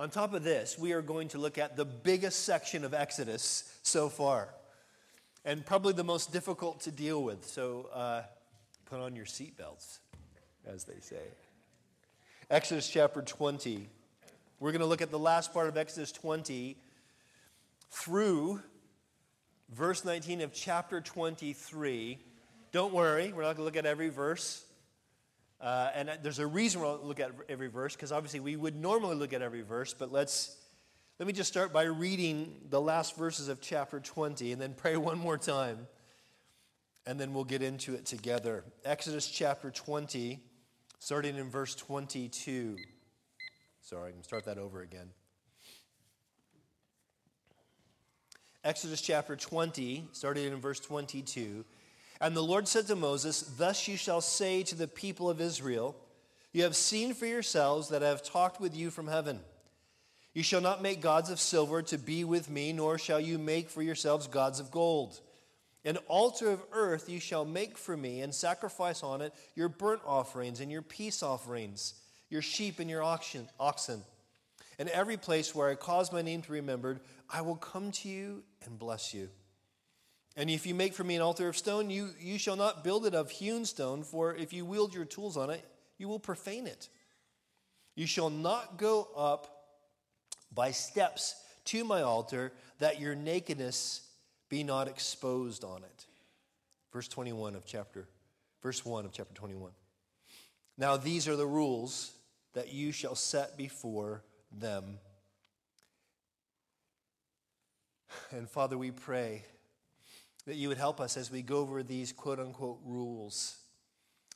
On top of this, we are going to look at the biggest section of Exodus so far, and probably the most difficult to deal with. So uh, put on your seatbelts, as they say. Exodus chapter 20. We're going to look at the last part of Exodus 20 through verse 19 of chapter 23. Don't worry, we're not going to look at every verse. Uh, and there's a reason we'll look at every verse, because obviously we would normally look at every verse, but let's let me just start by reading the last verses of chapter 20 and then pray one more time, and then we'll get into it together. Exodus chapter 20, starting in verse 22. Sorry, I can start that over again. Exodus chapter 20, starting in verse 22. And the Lord said to Moses, Thus you shall say to the people of Israel, You have seen for yourselves that I have talked with you from heaven. You shall not make gods of silver to be with me, nor shall you make for yourselves gods of gold. An altar of earth you shall make for me, and sacrifice on it your burnt offerings and your peace offerings, your sheep and your oxen. And every place where I cause my name to be remembered, I will come to you and bless you. And if you make for me an altar of stone, you, you shall not build it of hewn stone, for if you wield your tools on it, you will profane it. You shall not go up by steps to my altar, that your nakedness be not exposed on it. Verse 21 of chapter, verse 1 of chapter 21. Now these are the rules that you shall set before them. And Father, we pray that you would help us as we go over these quote unquote rules.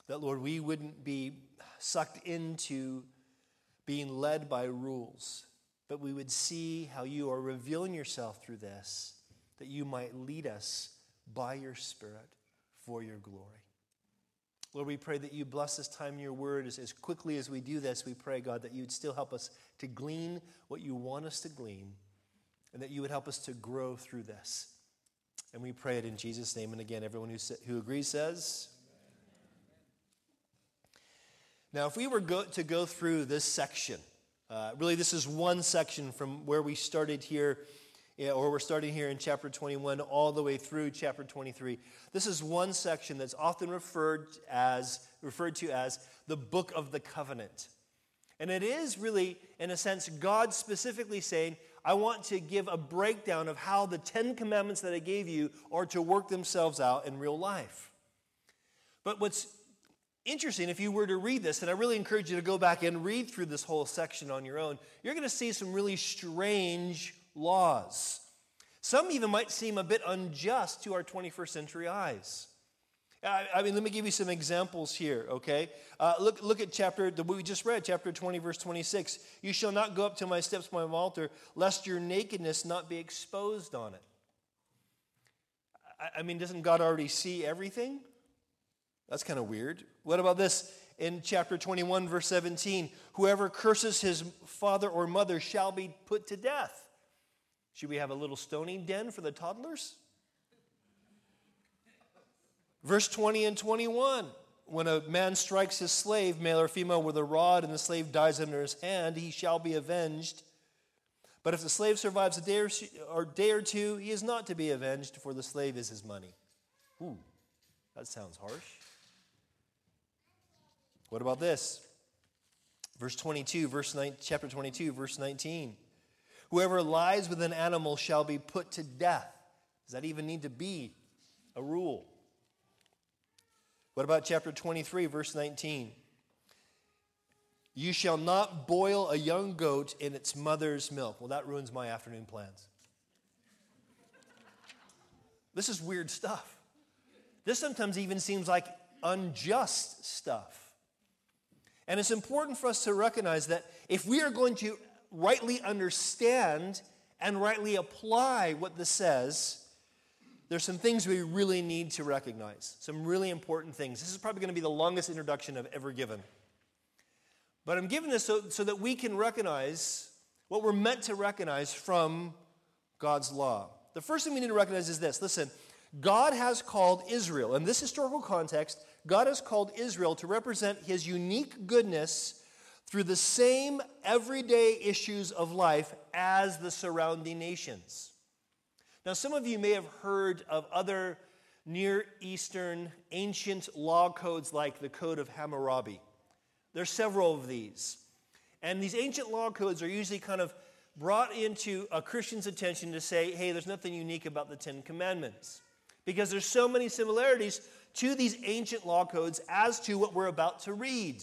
That, Lord, we wouldn't be sucked into being led by rules, but we would see how you are revealing yourself through this, that you might lead us by your Spirit for your glory. Lord, we pray that you bless this time in your word as, as quickly as we do this. We pray, God, that you would still help us to glean what you want us to glean and that you would help us to grow through this. And we pray it in Jesus' name. And again, everyone who, who agrees says. Now, if we were go, to go through this section, uh, really, this is one section from where we started here, or we're starting here in chapter 21 all the way through chapter 23. This is one section that's often referred as referred to as the book of the covenant. And it is really, in a sense, God specifically saying, I want to give a breakdown of how the Ten Commandments that I gave you are to work themselves out in real life. But what's interesting, if you were to read this, and I really encourage you to go back and read through this whole section on your own, you're going to see some really strange laws. Some even might seem a bit unjust to our 21st century eyes. I mean, let me give you some examples here, okay? Uh, look, look at chapter, the we just read, chapter 20, verse 26. You shall not go up to my steps, my altar, lest your nakedness not be exposed on it. I, I mean, doesn't God already see everything? That's kind of weird. What about this in chapter 21, verse 17? Whoever curses his father or mother shall be put to death. Should we have a little stoning den for the toddlers? Verse 20 and 21 when a man strikes his slave, male or female, with a rod and the slave dies under his hand, he shall be avenged. But if the slave survives a day or, or, day or two, he is not to be avenged, for the slave is his money. Ooh, that sounds harsh. What about this? Verse 22, verse 9, chapter 22, verse 19. Whoever lies with an animal shall be put to death. Does that even need to be a rule? What about chapter 23, verse 19? You shall not boil a young goat in its mother's milk. Well, that ruins my afternoon plans. This is weird stuff. This sometimes even seems like unjust stuff. And it's important for us to recognize that if we are going to rightly understand and rightly apply what this says, there's some things we really need to recognize, some really important things. This is probably going to be the longest introduction I've ever given. But I'm giving this so, so that we can recognize what we're meant to recognize from God's law. The first thing we need to recognize is this listen, God has called Israel, in this historical context, God has called Israel to represent his unique goodness through the same everyday issues of life as the surrounding nations. Now, some of you may have heard of other Near Eastern ancient law codes like the Code of Hammurabi. There are several of these. And these ancient law codes are usually kind of brought into a Christian's attention to say, hey, there's nothing unique about the Ten Commandments. Because there's so many similarities to these ancient law codes as to what we're about to read.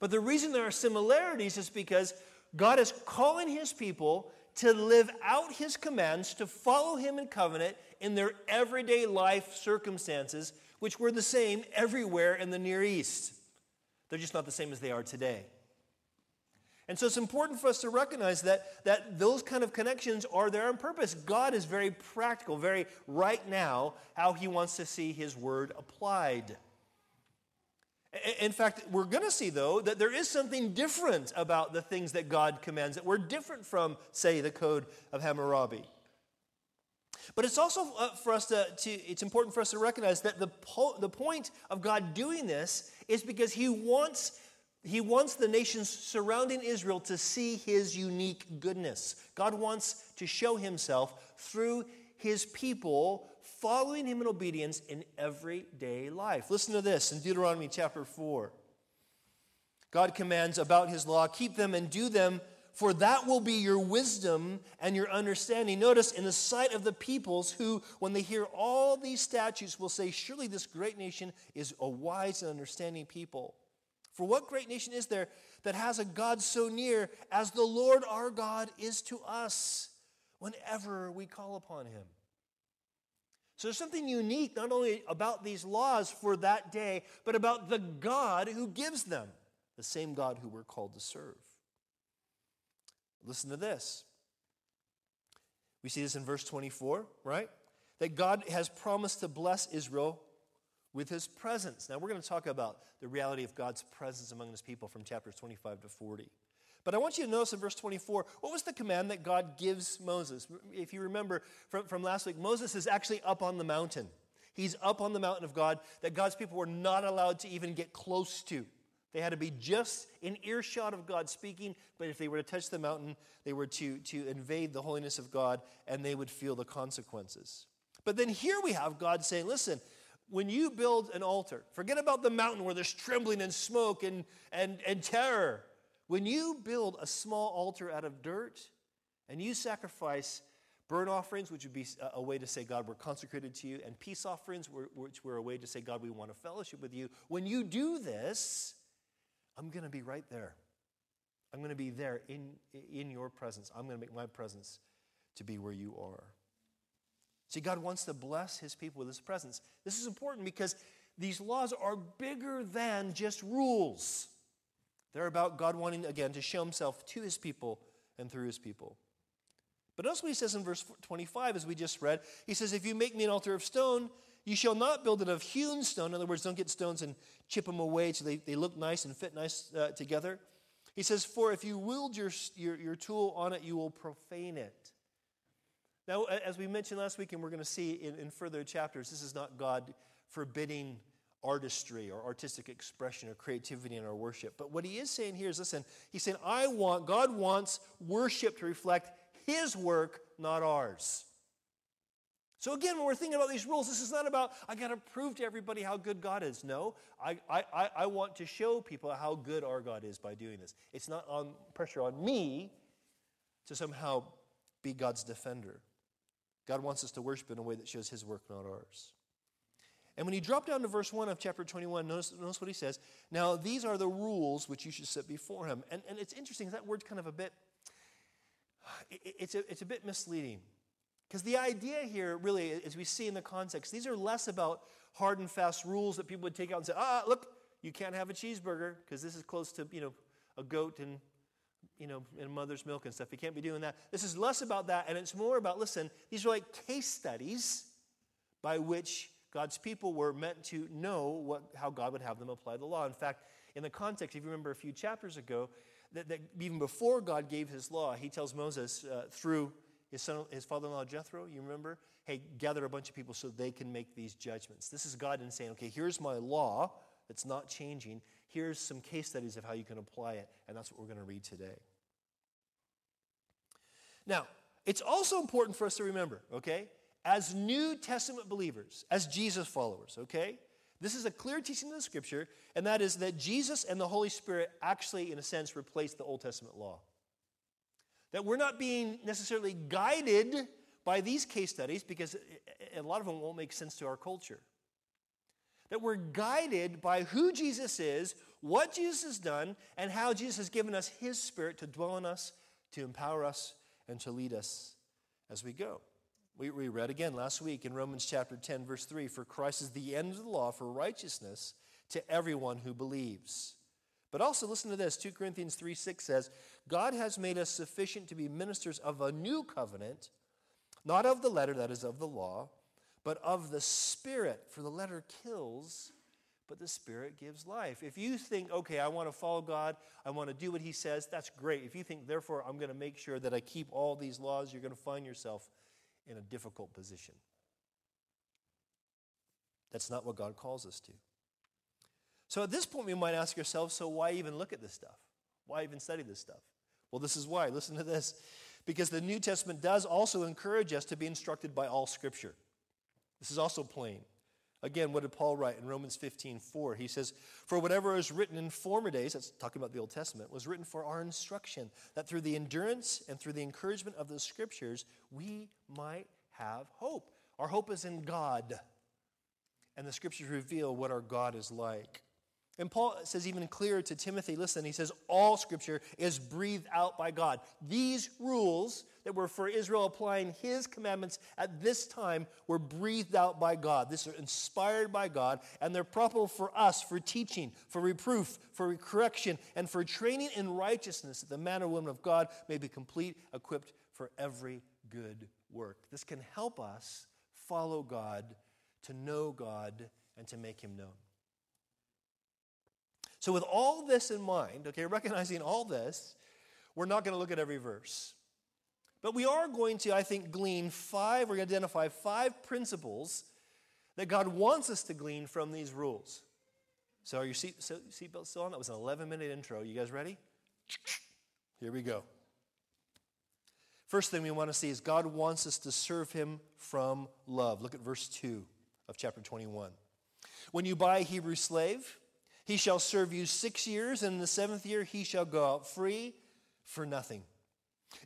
But the reason there are similarities is because God is calling his people to live out his commands, to follow him in covenant in their everyday life circumstances, which were the same everywhere in the Near East. They're just not the same as they are today. And so it's important for us to recognize that, that those kind of connections are there on purpose. God is very practical, very right now, how he wants to see his word applied. In fact, we're going to see, though, that there is something different about the things that God commands that we're different from, say, the Code of Hammurabi. But it's also uh, for us to, to, it's important for us to recognize that the, po- the point of God doing this is because he wants, he wants the nations surrounding Israel to see his unique goodness. God wants to show himself through his people following him in obedience in everyday life. Listen to this in Deuteronomy chapter 4. God commands about his law, keep them and do them, for that will be your wisdom and your understanding. Notice, in the sight of the peoples who, when they hear all these statutes, will say, Surely this great nation is a wise and understanding people. For what great nation is there that has a God so near as the Lord our God is to us whenever we call upon him? So there's something unique not only about these laws for that day, but about the God who gives them, the same God who we're called to serve. Listen to this. We see this in verse 24, right? That God has promised to bless Israel with his presence. Now, we're going to talk about the reality of God's presence among his people from chapters 25 to 40. But I want you to notice in verse 24, what was the command that God gives Moses? If you remember from, from last week, Moses is actually up on the mountain. He's up on the mountain of God that God's people were not allowed to even get close to. They had to be just in earshot of God speaking, but if they were to touch the mountain, they were to, to invade the holiness of God and they would feel the consequences. But then here we have God saying, listen, when you build an altar, forget about the mountain where there's trembling and smoke and, and, and terror. When you build a small altar out of dirt and you sacrifice burnt offerings, which would be a way to say, God, we're consecrated to you, and peace offerings, which were a way to say, God, we want to fellowship with you. When you do this, I'm going to be right there. I'm going to be there in, in your presence. I'm going to make my presence to be where you are. See, God wants to bless his people with his presence. This is important because these laws are bigger than just rules. They're about God wanting, again, to show himself to his people and through his people. But notice what he says in verse 25, as we just read. He says, If you make me an altar of stone, you shall not build it of hewn stone. In other words, don't get stones and chip them away so they, they look nice and fit nice uh, together. He says, For if you wield your, your, your tool on it, you will profane it. Now, as we mentioned last week, and we're going to see in, in further chapters, this is not God forbidding artistry or artistic expression or creativity in our worship. But what he is saying here is listen, he's saying, I want, God wants worship to reflect his work, not ours. So again, when we're thinking about these rules, this is not about, I got to prove to everybody how good God is. No, I, I, I want to show people how good our God is by doing this. It's not on pressure on me to somehow be God's defender. God wants us to worship in a way that shows his work, not ours. And when you drop down to verse 1 of chapter 21, notice, notice what he says. Now, these are the rules which you should set before him. And, and it's interesting, that word's kind of a bit, it, it's, a, it's a bit misleading. Because the idea here, really, as we see in the context, these are less about hard and fast rules that people would take out and say, ah, look, you can't have a cheeseburger because this is close to, you know, a goat and, you know, and mother's milk and stuff. You can't be doing that. This is less about that, and it's more about, listen, these are like case studies by which God's people were meant to know what, how God would have them apply the law. In fact, in the context, if you remember a few chapters ago, that, that even before God gave his law, he tells Moses uh, through his, son, his father-in-law Jethro, you remember? Hey, gather a bunch of people so they can make these judgments. This is God in saying, okay, here's my law that's not changing. Here's some case studies of how you can apply it, and that's what we're going to read today. Now, it's also important for us to remember, okay? As New Testament believers, as Jesus followers, okay? This is a clear teaching of the scripture, and that is that Jesus and the Holy Spirit actually, in a sense, replaced the Old Testament law. That we're not being necessarily guided by these case studies because a lot of them won't make sense to our culture. That we're guided by who Jesus is, what Jesus has done, and how Jesus has given us his spirit to dwell in us, to empower us, and to lead us as we go. We, we read again last week in Romans chapter 10, verse 3 For Christ is the end of the law for righteousness to everyone who believes. But also listen to this 2 Corinthians 3 6 says, God has made us sufficient to be ministers of a new covenant, not of the letter, that is, of the law, but of the Spirit. For the letter kills, but the Spirit gives life. If you think, okay, I want to follow God, I want to do what He says, that's great. If you think, therefore, I'm going to make sure that I keep all these laws, you're going to find yourself in a difficult position. That's not what God calls us to. So at this point, we might ask ourselves so why even look at this stuff? Why even study this stuff? Well, this is why. Listen to this. Because the New Testament does also encourage us to be instructed by all Scripture. This is also plain. Again, what did Paul write in Romans 15, 4? He says, For whatever is written in former days, that's talking about the Old Testament, was written for our instruction, that through the endurance and through the encouragement of the Scriptures, we might have hope. Our hope is in God. And the Scriptures reveal what our God is like. And Paul says even clearer to Timothy, listen, he says, all scripture is breathed out by God. These rules that were for Israel applying his commandments at this time were breathed out by God. These are inspired by God, and they're proper for us for teaching, for reproof, for correction, and for training in righteousness that the man or woman of God may be complete, equipped for every good work. This can help us follow God, to know God, and to make him known. So, with all this in mind, okay, recognizing all this, we're not going to look at every verse. But we are going to, I think, glean five, we're going to identify five principles that God wants us to glean from these rules. So, are your seat, seatbelts still on? That was an 11 minute intro. You guys ready? Here we go. First thing we want to see is God wants us to serve Him from love. Look at verse 2 of chapter 21. When you buy a Hebrew slave, he shall serve you six years, and in the seventh year he shall go out free for nothing.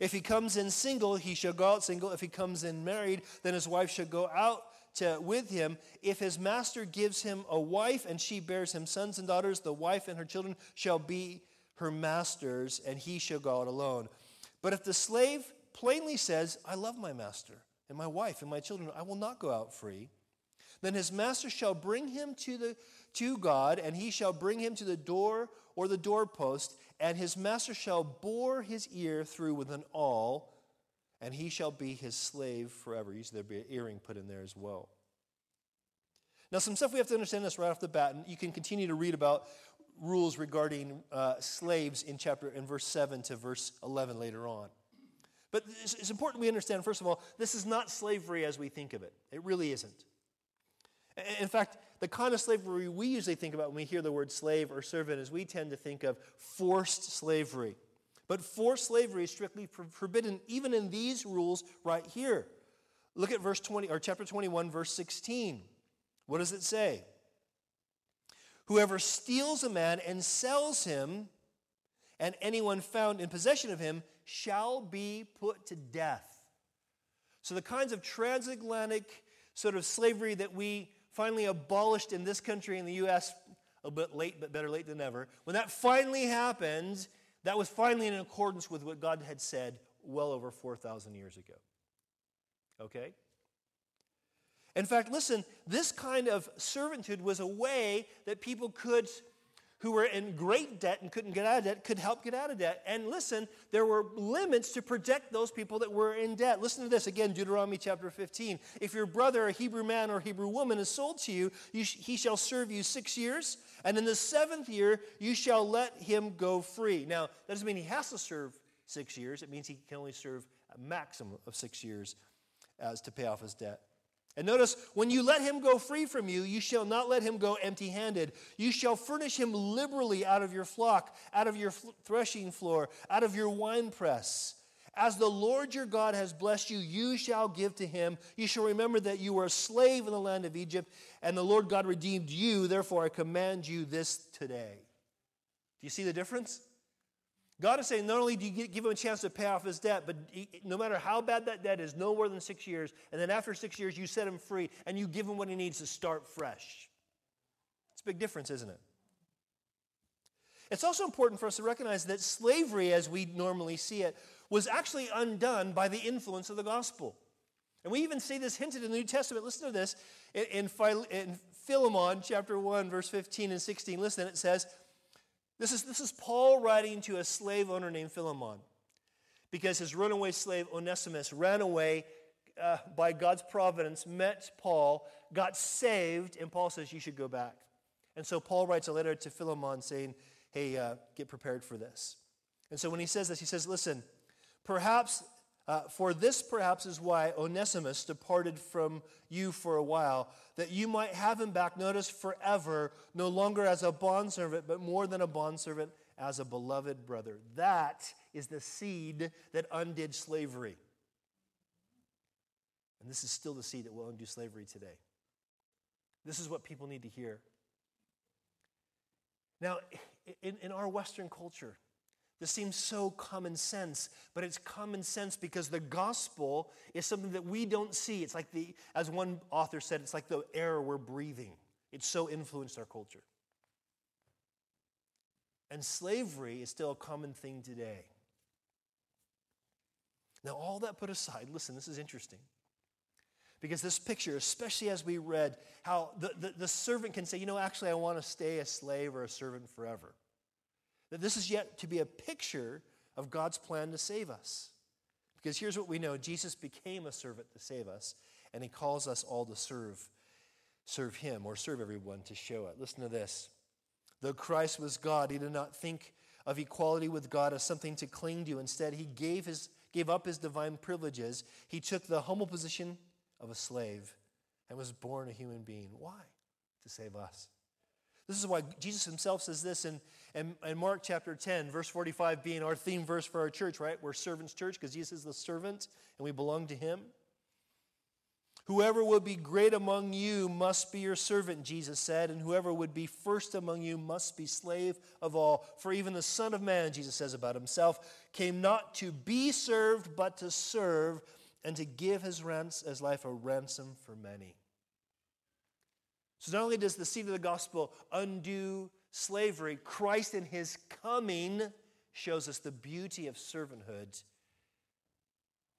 If he comes in single, he shall go out single. If he comes in married, then his wife shall go out to, with him. If his master gives him a wife and she bears him sons and daughters, the wife and her children shall be her master's, and he shall go out alone. But if the slave plainly says, I love my master and my wife and my children, I will not go out free, then his master shall bring him to the to God, and he shall bring him to the door or the doorpost, and his master shall bore his ear through with an awl, and he shall be his slave forever. Usually there'd be an earring put in there as well. Now, some stuff we have to understand this right off the bat, and you can continue to read about rules regarding uh, slaves in chapter in verse 7 to verse 11 later on. But it's, it's important we understand, first of all, this is not slavery as we think of it. It really isn't. In fact, the kind of slavery we usually think about when we hear the word slave or servant is we tend to think of forced slavery. But forced slavery is strictly forbidden even in these rules right here. Look at verse 20 or chapter 21 verse 16. What does it say? Whoever steals a man and sells him and anyone found in possession of him shall be put to death. So the kinds of transatlantic sort of slavery that we finally abolished in this country in the U.S. a bit late, but better late than never. When that finally happened, that was finally in accordance with what God had said well over 4,000 years ago. Okay? In fact, listen, this kind of servitude was a way that people could who were in great debt and couldn't get out of debt could help get out of debt. And listen, there were limits to protect those people that were in debt. Listen to this again, Deuteronomy chapter 15. If your brother, a Hebrew man or Hebrew woman, is sold to you, you sh- he shall serve you six years, and in the seventh year you shall let him go free. Now, that doesn't mean he has to serve six years, it means he can only serve a maximum of six years as to pay off his debt. And notice, when you let him go free from you, you shall not let him go empty handed. You shall furnish him liberally out of your flock, out of your threshing floor, out of your winepress. As the Lord your God has blessed you, you shall give to him. You shall remember that you were a slave in the land of Egypt, and the Lord God redeemed you. Therefore, I command you this today. Do you see the difference? God is saying not only do you give him a chance to pay off his debt, but no matter how bad that debt is, no more than six years, and then after six years, you set him free and you give him what he needs to start fresh. It's a big difference, isn't it? It's also important for us to recognize that slavery, as we normally see it, was actually undone by the influence of the gospel. And we even see this hinted in the New Testament. Listen to this in, Philemon chapter 1, verse 15 and 16. Listen, it says, this is, this is Paul writing to a slave owner named Philemon because his runaway slave Onesimus ran away uh, by God's providence, met Paul, got saved, and Paul says, You should go back. And so Paul writes a letter to Philemon saying, Hey, uh, get prepared for this. And so when he says this, he says, Listen, perhaps uh, for this perhaps is why Onesimus departed from you for a while, that you might have him back, notice, forever, no longer as a bondservant, but more than a bondservant, as a beloved brother. That is the seed that undid slavery. And this is still the seed that will undo slavery today. This is what people need to hear. Now, in, in our Western culture, this seems so common sense, but it's common sense because the gospel is something that we don't see. It's like the, as one author said, it's like the air we're breathing. It's so influenced our culture. And slavery is still a common thing today. Now, all that put aside, listen, this is interesting. Because this picture, especially as we read how the, the, the servant can say, you know, actually, I want to stay a slave or a servant forever. That this is yet to be a picture of God's plan to save us. Because here's what we know Jesus became a servant to save us, and he calls us all to serve, serve him or serve everyone to show it. Listen to this. Though Christ was God, he did not think of equality with God as something to cling to. Instead, he gave, his, gave up his divine privileges. He took the humble position of a slave and was born a human being. Why? To save us. This is why Jesus himself says this in, in, in, Mark chapter 10, verse 45 being our theme verse for our church, right? We're servants' church because Jesus is the servant and we belong to him. Whoever would be great among you must be your servant, Jesus said, and whoever would be first among you must be slave of all. For even the Son of Man, Jesus says about himself, came not to be served, but to serve and to give his, rans- his life a ransom for many. So not only does the seed of the gospel undo slavery, Christ in his coming shows us the beauty of servanthood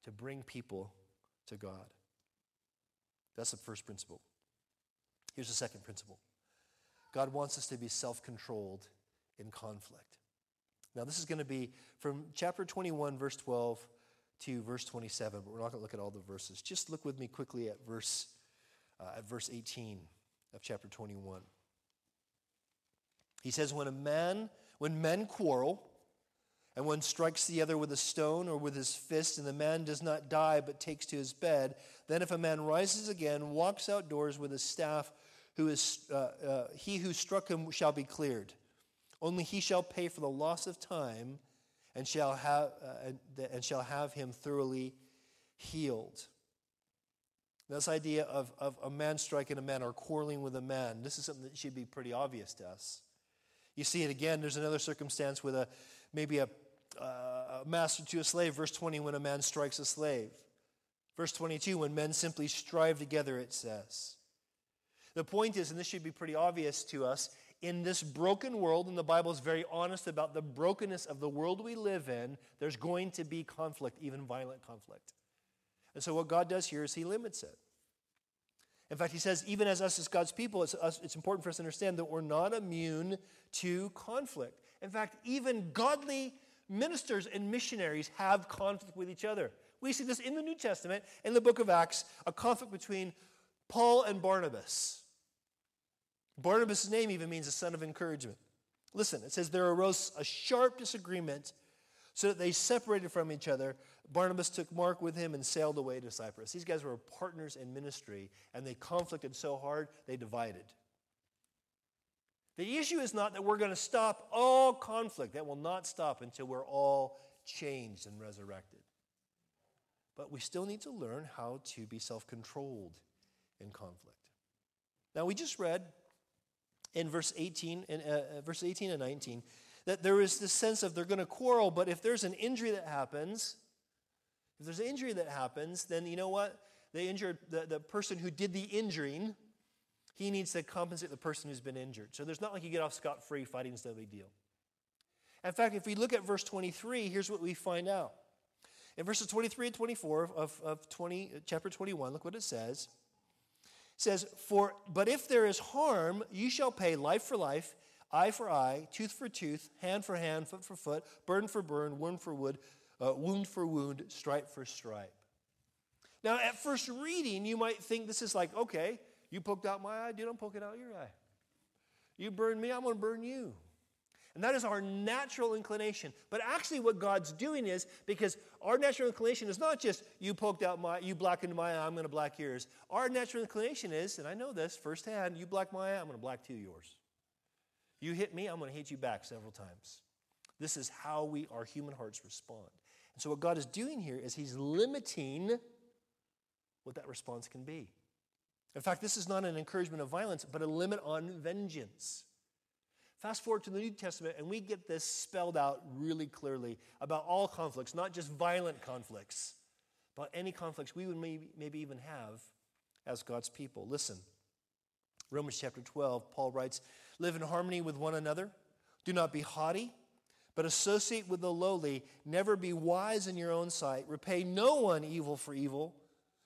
to bring people to God. That's the first principle. Here's the second principle God wants us to be self controlled in conflict. Now, this is going to be from chapter 21, verse 12 to verse 27, but we're not going to look at all the verses. Just look with me quickly at verse, uh, at verse 18 of chapter 21. He says, When a man, when men quarrel, and one strikes the other with a stone or with his fist, and the man does not die but takes to his bed, then if a man rises again, walks outdoors with his staff, who is, uh, uh, he who struck him shall be cleared. Only he shall pay for the loss of time and shall have, uh, and shall have him thoroughly healed. This idea of, of a man striking a man or quarreling with a man, this is something that should be pretty obvious to us. You see it again, there's another circumstance with a maybe a, uh, a master to a slave, verse 20, when a man strikes a slave. Verse 22, when men simply strive together, it says. The point is, and this should be pretty obvious to us, in this broken world, and the Bible is very honest about the brokenness of the world we live in, there's going to be conflict, even violent conflict. And so what God does here is he limits it. In fact, he says, even as us as God's people, it's, us, it's important for us to understand that we're not immune to conflict. In fact, even godly ministers and missionaries have conflict with each other. We see this in the New Testament, in the book of Acts, a conflict between Paul and Barnabas. Barnabas' name even means a son of encouragement. Listen, it says there arose a sharp disagreement So that they separated from each other. Barnabas took Mark with him and sailed away to Cyprus. These guys were partners in ministry, and they conflicted so hard, they divided. The issue is not that we're going to stop all conflict. That will not stop until we're all changed and resurrected. But we still need to learn how to be self controlled in conflict. Now, we just read in verse 18, in, uh, uh verse 18 and 19 that there is this sense of they're going to quarrel, but if there's an injury that happens, if there's an injury that happens, then you know what? The injured, the, the person who did the injuring, he needs to compensate the person who's been injured. So there's not like you get off scot free, fighting is no big deal. In fact, if we look at verse 23, here's what we find out. In verses 23 and 24 of, of 20, chapter 21, look what it says. It says, For but if there is harm, you shall pay life for life, eye for eye, tooth for tooth, hand for hand, foot for foot, burn for burn, wound for wood, uh, wound for wound, stripe for stripe. Now, at first reading, you might think this is like, okay, you poked out my eye, dude, I'm poking out your eye. You burn me, I'm going to burn you. And that is our natural inclination. But actually, what God's doing is because our natural inclination is not just you poked out my, you blackened my eye, I'm going to black yours. Our natural inclination is, and I know this firsthand, you black my eye, I'm going to black two yours. You hit me, I'm going to hit you back several times. This is how we, our human hearts, respond. And so, what God is doing here is He's limiting what that response can be. In fact, this is not an encouragement of violence, but a limit on vengeance. Fast forward to the New Testament, and we get this spelled out really clearly about all conflicts, not just violent conflicts, but any conflicts we would maybe, maybe even have as God's people. Listen, Romans chapter 12, Paul writes, Live in harmony with one another. Do not be haughty, but associate with the lowly. Never be wise in your own sight. Repay no one evil for evil,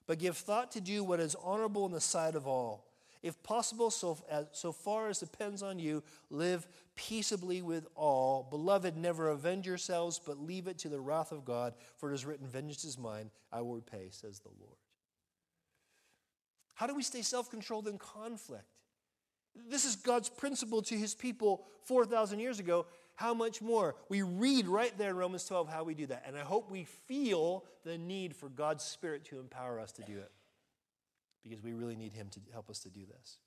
but give thought to do what is honorable in the sight of all. If possible, so, as, so far as depends on you, live peaceably with all. Beloved, never avenge yourselves, but leave it to the wrath of God, for it is written, Vengeance is mine, I will repay, says the Lord. How do we stay self controlled in conflict? This is God's principle to his people 4,000 years ago. How much more? We read right there in Romans 12 how we do that. And I hope we feel the need for God's Spirit to empower us to do it because we really need Him to help us to do this.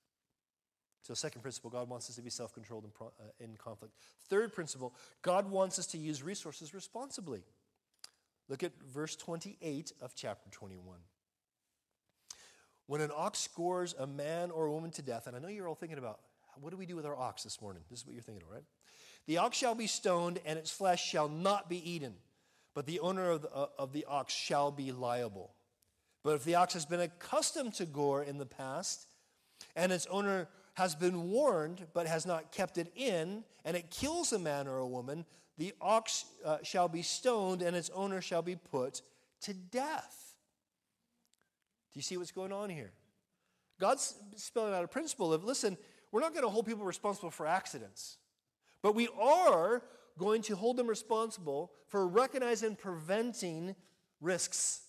So, second principle, God wants us to be self controlled in, uh, in conflict. Third principle, God wants us to use resources responsibly. Look at verse 28 of chapter 21. When an ox scores a man or a woman to death, and I know you're all thinking about what do we do with our ox this morning? This is what you're thinking of, right? The ox shall be stoned, and its flesh shall not be eaten, but the owner of the, uh, of the ox shall be liable. But if the ox has been accustomed to gore in the past, and its owner has been warned but has not kept it in, and it kills a man or a woman, the ox uh, shall be stoned, and its owner shall be put to death. Do you see what's going on here? God's spelling out a principle of listen, we're not going to hold people responsible for accidents, but we are going to hold them responsible for recognizing and preventing risks.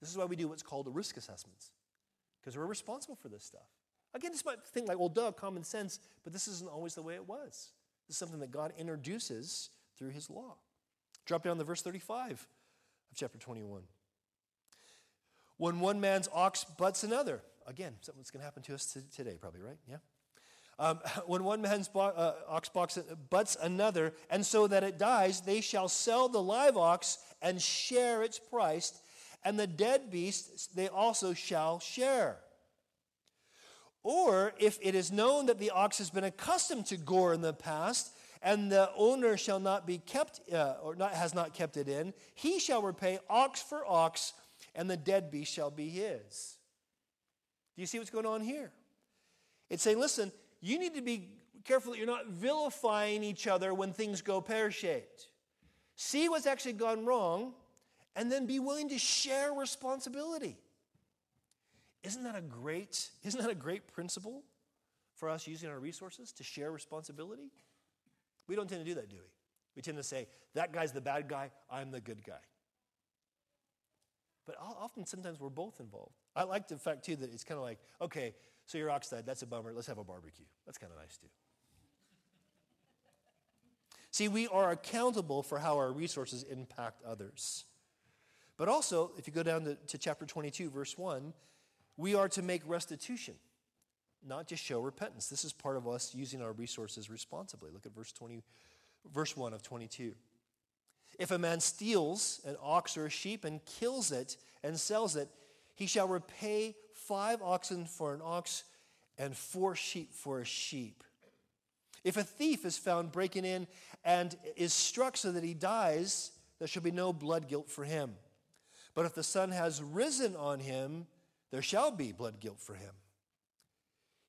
This is why we do what's called the risk assessments, because we're responsible for this stuff. Again, this might think like, well, duh, common sense, but this isn't always the way it was. This is something that God introduces through his law. Drop down to verse 35 of chapter 21. When one man's ox butts another, again, something's going to happen to us today, probably, right? Yeah? Um, when one man's bo- uh, ox box butts another, and so that it dies, they shall sell the live ox and share its price and the dead beast they also shall share. Or if it is known that the ox has been accustomed to gore in the past, and the owner shall not be kept, uh, or not, has not kept it in, he shall repay ox for ox, and the dead beast shall be his. Do you see what's going on here? It's saying, listen, you need to be careful that you're not vilifying each other when things go pear shaped. See what's actually gone wrong and then be willing to share responsibility. Isn't that a great, isn't that a great principle for us using our resources to share responsibility? We don't tend to do that, do we? We tend to say, that guy's the bad guy, I'm the good guy. But often, sometimes we're both involved. I like the fact, too, that it's kind of like, okay, so you're ox died, that's a bummer, let's have a barbecue. That's kind of nice, too. See, we are accountable for how our resources impact others. But also, if you go down to, to chapter 22, verse 1, we are to make restitution, not just show repentance. This is part of us using our resources responsibly. Look at verse 20, verse 1 of 22. If a man steals an ox or a sheep and kills it and sells it, he shall repay five oxen for an ox and four sheep for a sheep. If a thief is found breaking in and is struck so that he dies, there shall be no blood guilt for him. But if the sun has risen on him, there shall be blood guilt for him.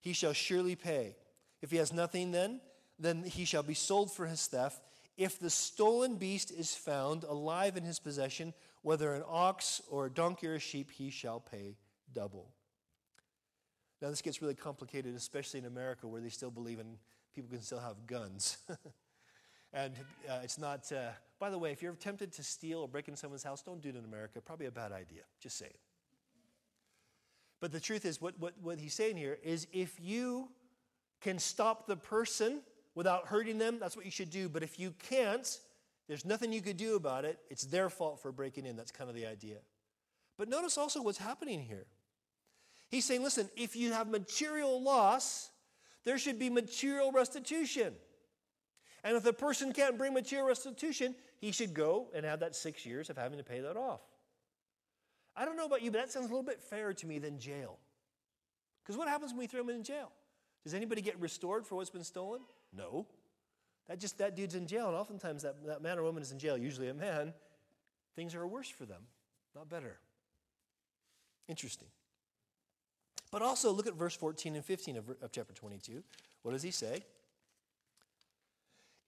He shall surely pay. If he has nothing, then, then he shall be sold for his theft. If the stolen beast is found alive in his possession, whether an ox or a donkey or a sheep, he shall pay double. Now, this gets really complicated, especially in America where they still believe in people can still have guns. and uh, it's not, uh, by the way, if you're tempted to steal or break into someone's house, don't do it in America. Probably a bad idea. Just say it. But the truth is, what, what, what he's saying here is if you can stop the person without hurting them, that's what you should do. But if you can't, there's nothing you could do about it. It's their fault for breaking in. That's kind of the idea. But notice also what's happening here. He's saying, listen, if you have material loss, there should be material restitution. And if the person can't bring material restitution, he should go and have that six years of having to pay that off. I don't know about you, but that sounds a little bit fairer to me than jail. Because what happens when we throw him in jail? Does anybody get restored for what's been stolen? No. That just that dude's in jail, and oftentimes that, that man or woman is in jail, usually a man. Things are worse for them, not better. Interesting. But also look at verse 14 and 15 of, of chapter 22. What does he say?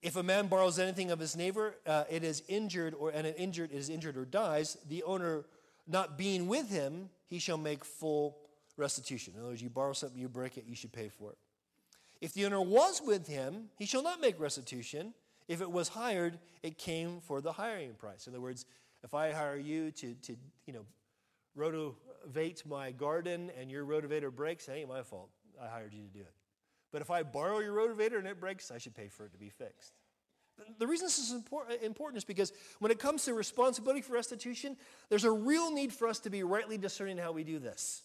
If a man borrows anything of his neighbor, uh, it is injured, or and an injured is injured or dies, the owner not being with him, he shall make full restitution. In other words, you borrow something, you break it, you should pay for it. If the owner was with him, he shall not make restitution. If it was hired, it came for the hiring price. In other words, if I hire you to, to you know, rotovate my garden and your rotovator breaks, it ain't my fault. I hired you to do it. But if I borrow your rotovator and it breaks, I should pay for it to be fixed. The reason this is important is because when it comes to responsibility for restitution, there's a real need for us to be rightly discerning how we do this.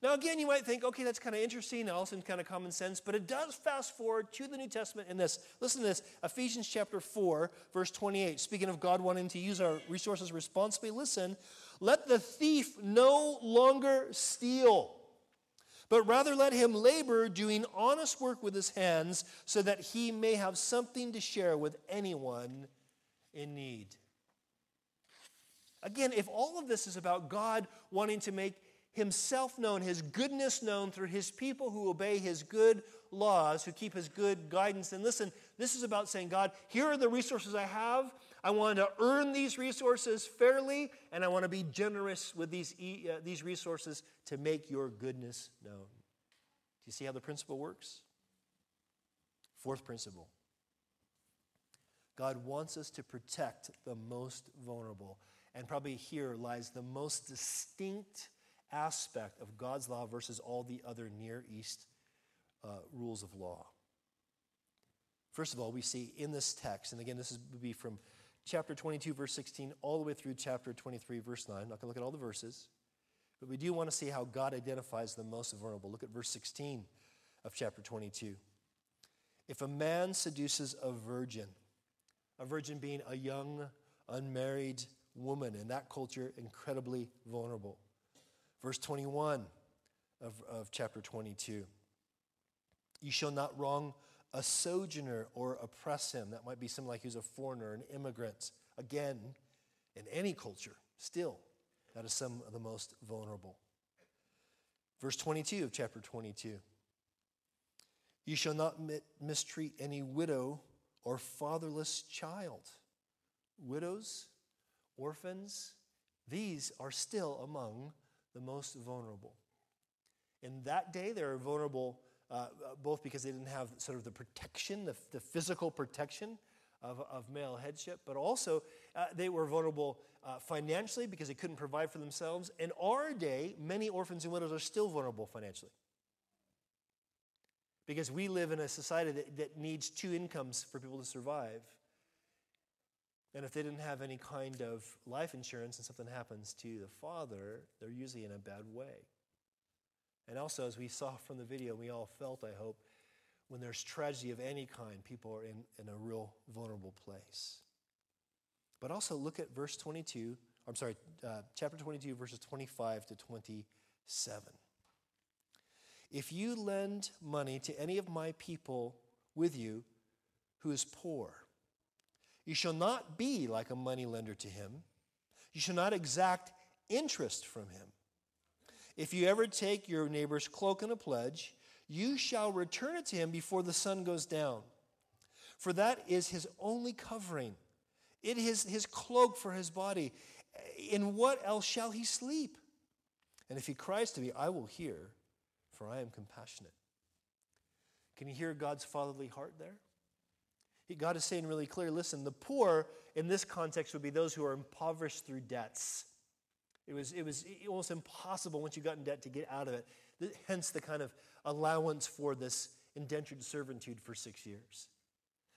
Now, again, you might think, okay, that's kind of interesting and also kind of common sense, but it does fast forward to the New Testament in this. Listen to this Ephesians chapter 4, verse 28. Speaking of God wanting to use our resources responsibly, listen, let the thief no longer steal, but rather let him labor doing honest work with his hands so that he may have something to share with anyone in need. Again, if all of this is about God wanting to make himself known, his goodness known through his people who obey his good laws, who keep his good guidance. And listen, this is about saying, God, here are the resources I have. I want to earn these resources fairly, and I want to be generous with these, uh, these resources to make your goodness known. Do you see how the principle works? Fourth principle God wants us to protect the most vulnerable. And probably here lies the most distinct aspect of God's law versus all the other Near East uh, rules of law. First of all, we see in this text, and again, this is, would be from chapter 22, verse 16, all the way through chapter 23, verse 9. I'm not going to look at all the verses, but we do want to see how God identifies the most vulnerable. Look at verse 16 of chapter 22. If a man seduces a virgin, a virgin being a young, unmarried woman, in that culture, incredibly vulnerable. Verse 21 of, of chapter 22. You shall not wrong a sojourner or oppress him. That might be someone like who's a foreigner, an immigrant. Again, in any culture, still, that is some of the most vulnerable. Verse 22 of chapter 22. You shall not mistreat any widow or fatherless child. Widows, orphans, these are still among the most vulnerable. In that day, they were vulnerable uh, uh, both because they didn't have sort of the protection, the, the physical protection of, of male headship, but also uh, they were vulnerable uh, financially because they couldn't provide for themselves. In our day, many orphans and widows are still vulnerable financially Because we live in a society that, that needs two incomes for people to survive. And if they didn't have any kind of life insurance and something happens to the father, they're usually in a bad way. And also, as we saw from the video, we all felt, I hope, when there's tragedy of any kind, people are in, in a real vulnerable place. But also look at verse 22, I'm sorry, uh, chapter 22, verses 25 to 27. If you lend money to any of my people with you who is poor, you shall not be like a moneylender to him. You shall not exact interest from him. If you ever take your neighbor's cloak in a pledge, you shall return it to him before the sun goes down. For that is his only covering. It is his cloak for his body. In what else shall he sleep? And if he cries to me, I will hear for I am compassionate. Can you hear God's fatherly heart there? God is saying really clear listen, the poor in this context would be those who are impoverished through debts. It was, it was almost impossible once you got in debt to get out of it. Hence the kind of allowance for this indentured servitude for six years.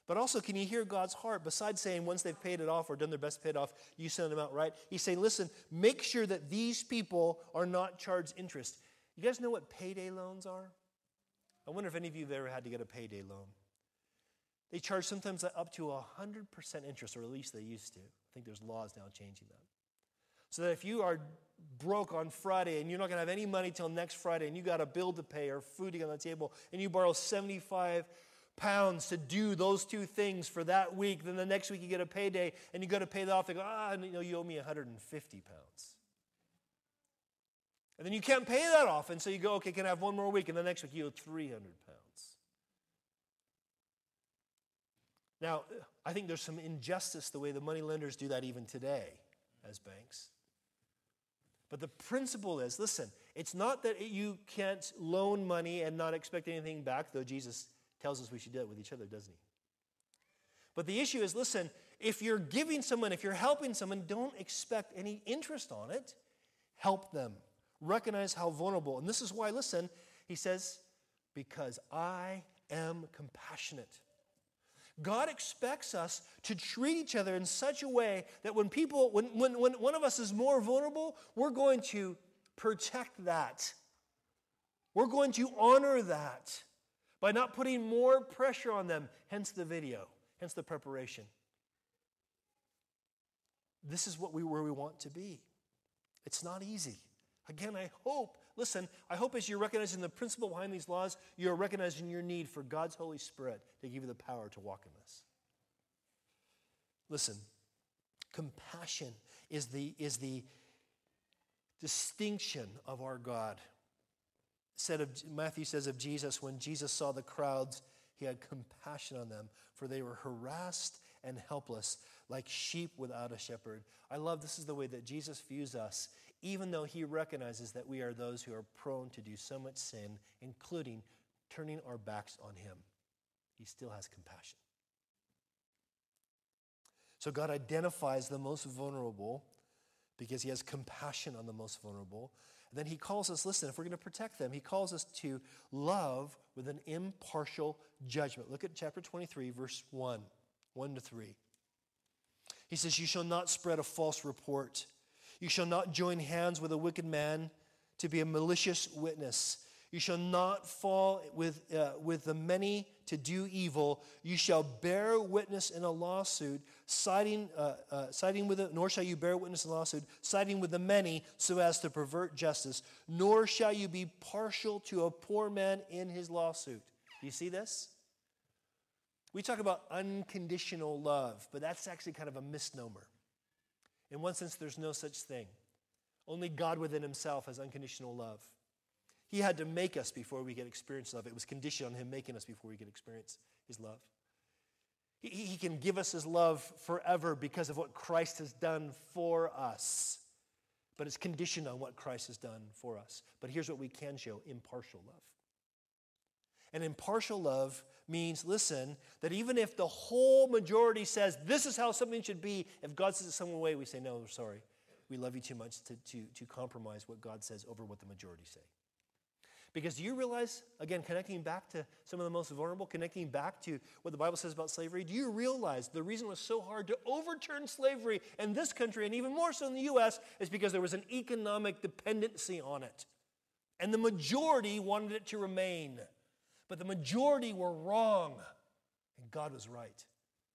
But also, can you hear God's heart? Besides saying once they've paid it off or done their best to pay it off, you send them out right. He's saying, listen, make sure that these people are not charged interest. You guys know what payday loans are? I wonder if any of you have ever had to get a payday loan. They charge sometimes up to 100% interest, or at least they used to. I think there's laws now changing that. So that if you are broke on Friday and you're not going to have any money till next Friday and you got a bill to pay or food to get on the table and you borrow 75 pounds to do those two things for that week, then the next week you get a payday and you got to pay that off. They go, ah, you know, you owe me 150 pounds. And then you can't pay that off. And so you go, okay, can I have one more week? And the next week you owe 300 pounds. Now, I think there's some injustice the way the money lenders do that even today as banks. But the principle is listen, it's not that you can't loan money and not expect anything back, though Jesus tells us we should do it with each other, doesn't he? But the issue is listen, if you're giving someone, if you're helping someone, don't expect any interest on it. Help them recognize how vulnerable. And this is why, listen, he says, because I am compassionate. God expects us to treat each other in such a way that when people, when, when, when one of us is more vulnerable, we're going to protect that. We're going to honor that by not putting more pressure on them, hence the video, hence the preparation. This is what we, where we want to be. It's not easy. Again, I hope, listen, I hope as you're recognizing the principle behind these laws, you're recognizing your need for God's Holy Spirit to give you the power to walk in this. Listen, compassion is the, is the distinction of our God. Said of, Matthew says of Jesus, when Jesus saw the crowds, he had compassion on them, for they were harassed and helpless, like sheep without a shepherd. I love this is the way that Jesus views us even though he recognizes that we are those who are prone to do so much sin, including turning our backs on him. He still has compassion. So God identifies the most vulnerable because he has compassion on the most vulnerable. And then he calls us, listen, if we're going to protect them, he calls us to love with an impartial judgment. Look at chapter 23, verse 1, 1 to 3. He says, You shall not spread a false report you shall not join hands with a wicked man to be a malicious witness. You shall not fall with, uh, with the many to do evil. You shall bear witness in a lawsuit, siding, uh, uh, with it, nor shall you bear witness in a lawsuit, siding with the many so as to pervert justice, nor shall you be partial to a poor man in his lawsuit. Do you see this? We talk about unconditional love, but that's actually kind of a misnomer. In one sense, there's no such thing. Only God within himself has unconditional love. He had to make us before we could experience love. It was conditioned on him making us before we could experience his love. He, he can give us his love forever because of what Christ has done for us. But it's conditioned on what Christ has done for us. But here's what we can show impartial love. And impartial love means, listen, that even if the whole majority says this is how something should be, if God says it some way, we say, no, we're sorry. We love you too much to, to, to compromise what God says over what the majority say. Because do you realize, again, connecting back to some of the most vulnerable, connecting back to what the Bible says about slavery, do you realize the reason it was so hard to overturn slavery in this country and even more so in the U.S. is because there was an economic dependency on it. And the majority wanted it to remain. But the majority were wrong. And God was right.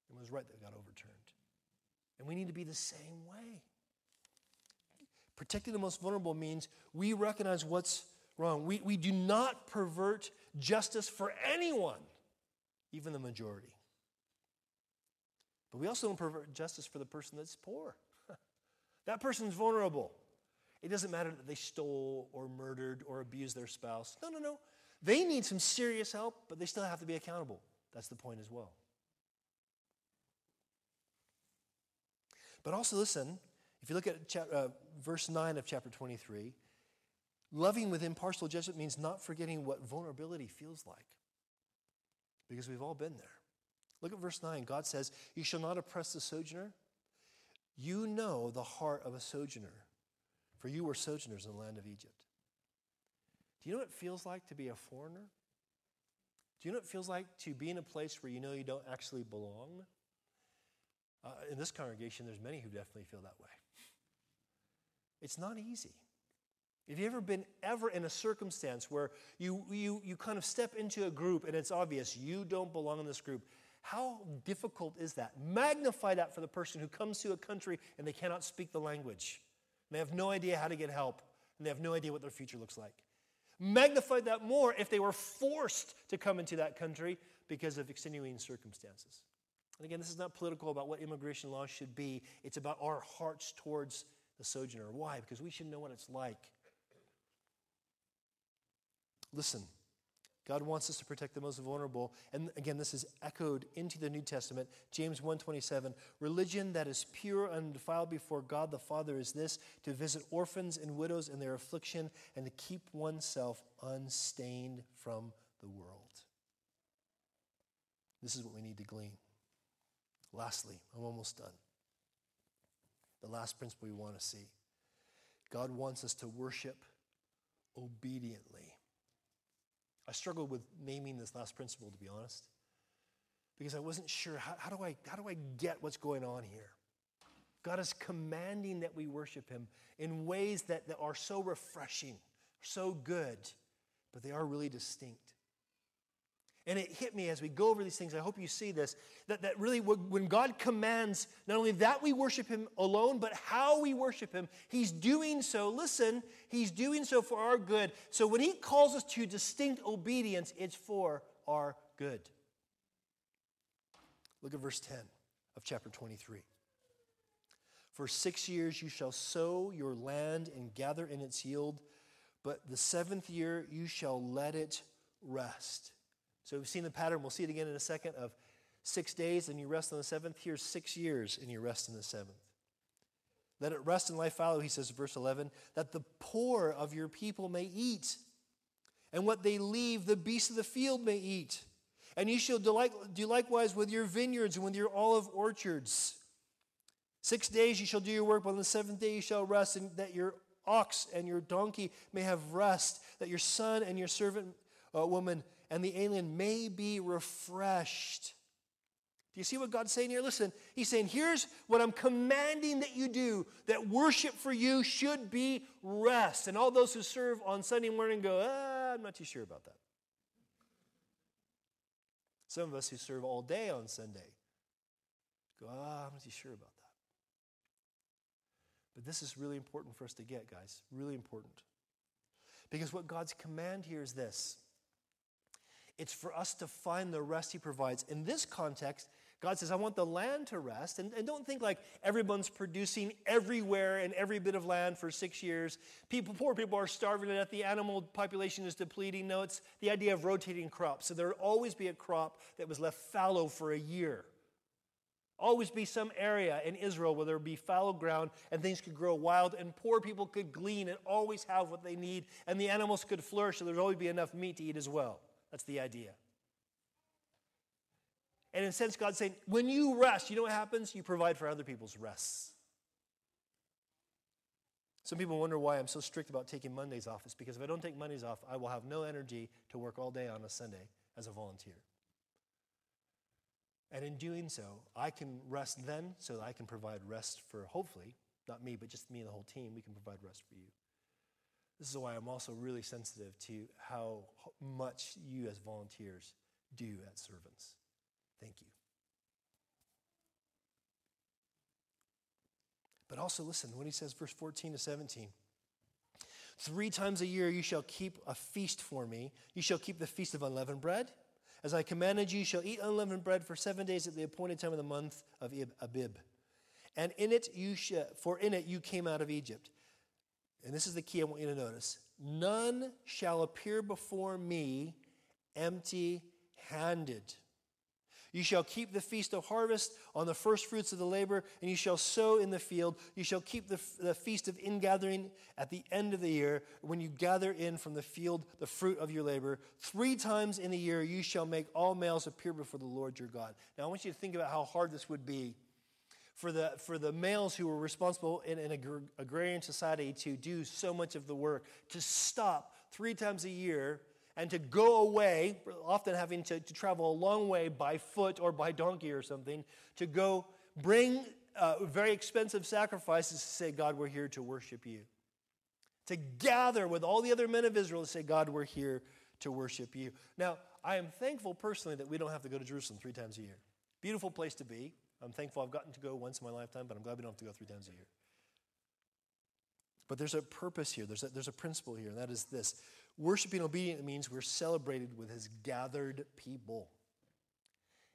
It was right that it got overturned. And we need to be the same way. Protecting the most vulnerable means we recognize what's wrong. We, we do not pervert justice for anyone, even the majority. But we also don't pervert justice for the person that's poor. that person's vulnerable. It doesn't matter that they stole or murdered or abused their spouse. No, no, no. They need some serious help, but they still have to be accountable. That's the point as well. But also, listen, if you look at uh, verse 9 of chapter 23, Loving with impartial judgment means not forgetting what vulnerability feels like. Because we've all been there. Look at verse 9. God says, You shall not oppress the sojourner. You know the heart of a sojourner, for you were sojourners in the land of Egypt. Do you know what it feels like to be a foreigner? Do you know what it feels like to be in a place where you know you don't actually belong? Uh, in this congregation, there's many who definitely feel that way. It's not easy. Have you ever been ever in a circumstance where you, you, you kind of step into a group and it's obvious you don't belong in this group? How difficult is that? Magnify that for the person who comes to a country and they cannot speak the language. They have no idea how to get help, and they have no idea what their future looks like. Magnify that more if they were forced to come into that country because of extenuating circumstances. And again, this is not political about what immigration laws should be, it's about our hearts towards the sojourner. Why? Because we should know what it's like Listen, God wants us to protect the most vulnerable. And again, this is echoed into the New Testament. James 1:27, religion that is pure and undefiled before God the Father is this, to visit orphans and widows in their affliction and to keep oneself unstained from the world. This is what we need to glean. Lastly, I'm almost done. The last principle we want to see. God wants us to worship obediently. I struggled with naming this last principle, to be honest, because I wasn't sure how, how, do I, how do I get what's going on here? God is commanding that we worship Him in ways that, that are so refreshing, so good, but they are really distinct. And it hit me as we go over these things. I hope you see this that, that really, when God commands not only that we worship Him alone, but how we worship Him, He's doing so, listen, He's doing so for our good. So when He calls us to distinct obedience, it's for our good. Look at verse 10 of chapter 23. For six years you shall sow your land and gather in its yield, but the seventh year you shall let it rest so we've seen the pattern. We'll see it again in a second of six days and you rest on the seventh. Here's six years and you rest in the seventh. Let it rest and life follow, he says, verse 11, that the poor of your people may eat, and what they leave, the beasts of the field may eat. And you shall do likewise with your vineyards and with your olive orchards. Six days you shall do your work, but on the seventh day you shall rest, and that your ox and your donkey may have rest, that your son and your servant uh, woman and the alien may be refreshed. Do you see what God's saying here? Listen, He's saying, here's what I'm commanding that you do that worship for you should be rest. And all those who serve on Sunday morning go, ah, I'm not too sure about that. Some of us who serve all day on Sunday go, ah, I'm not too sure about that. But this is really important for us to get, guys. Really important. Because what God's command here is this it's for us to find the rest He provides. In this context, God says, I want the land to rest. And, and don't think like everyone's producing everywhere and every bit of land for six years. People, poor people are starving to death. The animal population is depleting. No, it's the idea of rotating crops. So there would always be a crop that was left fallow for a year. Always be some area in Israel where there would be fallow ground and things could grow wild and poor people could glean and always have what they need and the animals could flourish so there'd always be enough meat to eat as well. That's the idea. And in a sense, God's saying, when you rest, you know what happens? You provide for other people's rests. Some people wonder why I'm so strict about taking Mondays off. It's because if I don't take Mondays off, I will have no energy to work all day on a Sunday as a volunteer. And in doing so, I can rest then so that I can provide rest for, hopefully, not me, but just me and the whole team, we can provide rest for you. This is why I'm also really sensitive to how much you as volunteers do at servants. Thank you. But also listen when he says, verse 14 to 17. Three times a year you shall keep a feast for me. You shall keep the feast of unleavened bread. As I commanded you, you shall eat unleavened bread for seven days at the appointed time of the month of Abib. And in it you shall, for in it you came out of Egypt. And this is the key I want you to notice. None shall appear before me empty handed. You shall keep the feast of harvest on the first fruits of the labor, and you shall sow in the field. You shall keep the, the feast of ingathering at the end of the year, when you gather in from the field the fruit of your labor. Three times in a year you shall make all males appear before the Lord your God. Now I want you to think about how hard this would be for the, for the males who were responsible in an agrarian society to do so much of the work, to stop three times a year and to go away, often having to, to travel a long way by foot or by donkey or something, to go bring uh, very expensive sacrifices to say, God, we're here to worship you. To gather with all the other men of Israel to say, God, we're here to worship you. Now, I am thankful personally that we don't have to go to Jerusalem three times a year. Beautiful place to be. I'm thankful I've gotten to go once in my lifetime, but I'm glad we don't have to go three times a year. But there's a purpose here, there's a, there's a principle here, and that is this Worshiping obedient means we're celebrated with his gathered people.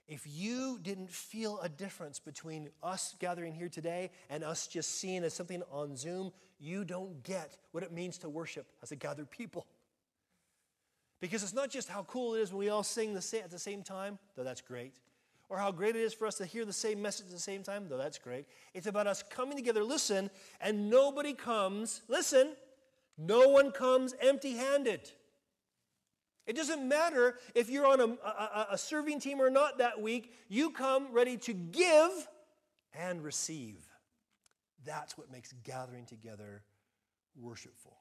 If you didn't feel a difference between us gathering here today and us just seeing as something on Zoom, you don't get what it means to worship as a gathered people. Because it's not just how cool it is when we all sing the at the same time, though that's great, or how great it is for us to hear the same message at the same time, though that's great. It's about us coming together, listen, and nobody comes, listen, no one comes empty handed. It doesn't matter if you're on a, a, a, serving team or not that week, you come ready to give and receive. That's what makes gathering together worshipful.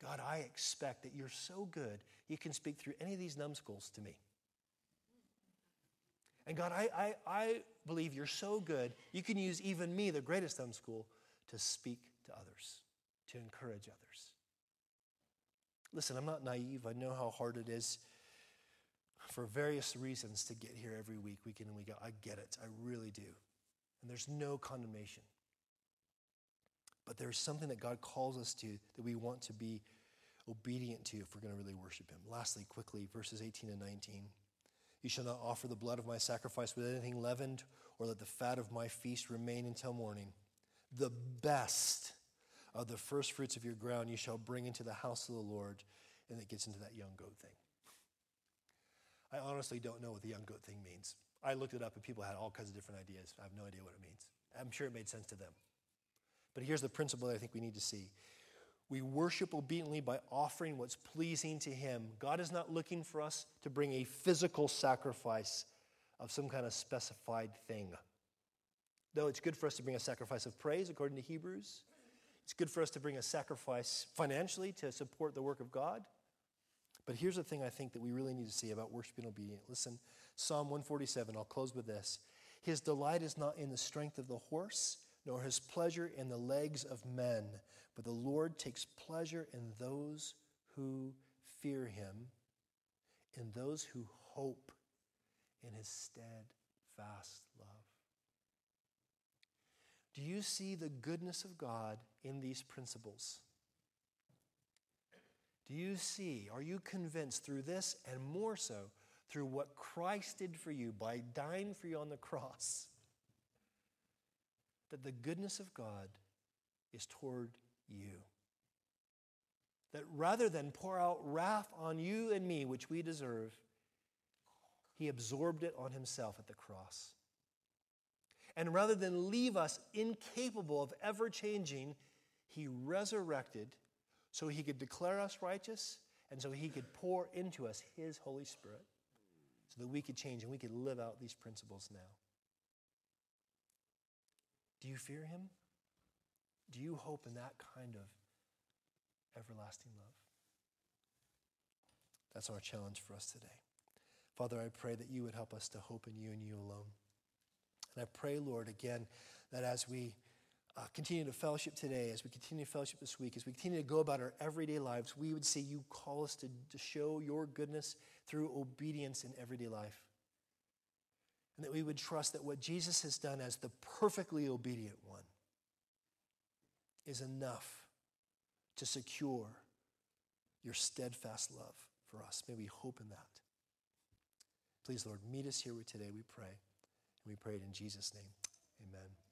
God, I expect that you're so good, you can speak through any of these numbskulls to me. And God, I, I, I believe you're so good, you can use even me, the greatest numbskull, to speak to others to encourage others. Listen, I'm not naive. I know how hard it is for various reasons to get here every week, week in and week out. I get it. I really do. And there's no condemnation. But there's something that God calls us to that we want to be obedient to if we're going to really worship Him. Lastly, quickly, verses 18 and 19. You shall not offer the blood of my sacrifice with anything leavened, or let the fat of my feast remain until morning. The best of the first fruits of your ground you shall bring into the house of the Lord. And it gets into that young goat thing. I honestly don't know what the young goat thing means. I looked it up and people had all kinds of different ideas. I have no idea what it means. I'm sure it made sense to them. But here's the principle that I think we need to see. We worship obediently by offering what's pleasing to Him. God is not looking for us to bring a physical sacrifice of some kind of specified thing. Though it's good for us to bring a sacrifice of praise, according to Hebrews, it's good for us to bring a sacrifice financially to support the work of God. But here's the thing I think that we really need to see about worshiping obedient. Listen, Psalm 147, I'll close with this. His delight is not in the strength of the horse, nor his pleasure in the legs of men, but the Lord takes pleasure in those who fear him, in those who hope in his steadfast love. Do you see the goodness of God in these principles? Do you see, are you convinced through this and more so through what Christ did for you by dying for you on the cross, that the goodness of God is toward you? That rather than pour out wrath on you and me, which we deserve, he absorbed it on himself at the cross. And rather than leave us incapable of ever changing, he resurrected so he could declare us righteous and so he could pour into us his Holy Spirit so that we could change and we could live out these principles now. Do you fear him? Do you hope in that kind of everlasting love? That's our challenge for us today. Father, I pray that you would help us to hope in you and you alone. And I pray, Lord, again, that as we uh, continue to fellowship today, as we continue to fellowship this week, as we continue to go about our everyday lives, we would see you call us to, to show your goodness through obedience in everyday life. And that we would trust that what Jesus has done as the perfectly obedient one is enough to secure your steadfast love for us. May we hope in that. Please, Lord, meet us here today, we pray. And we pray it in Jesus' name. Amen.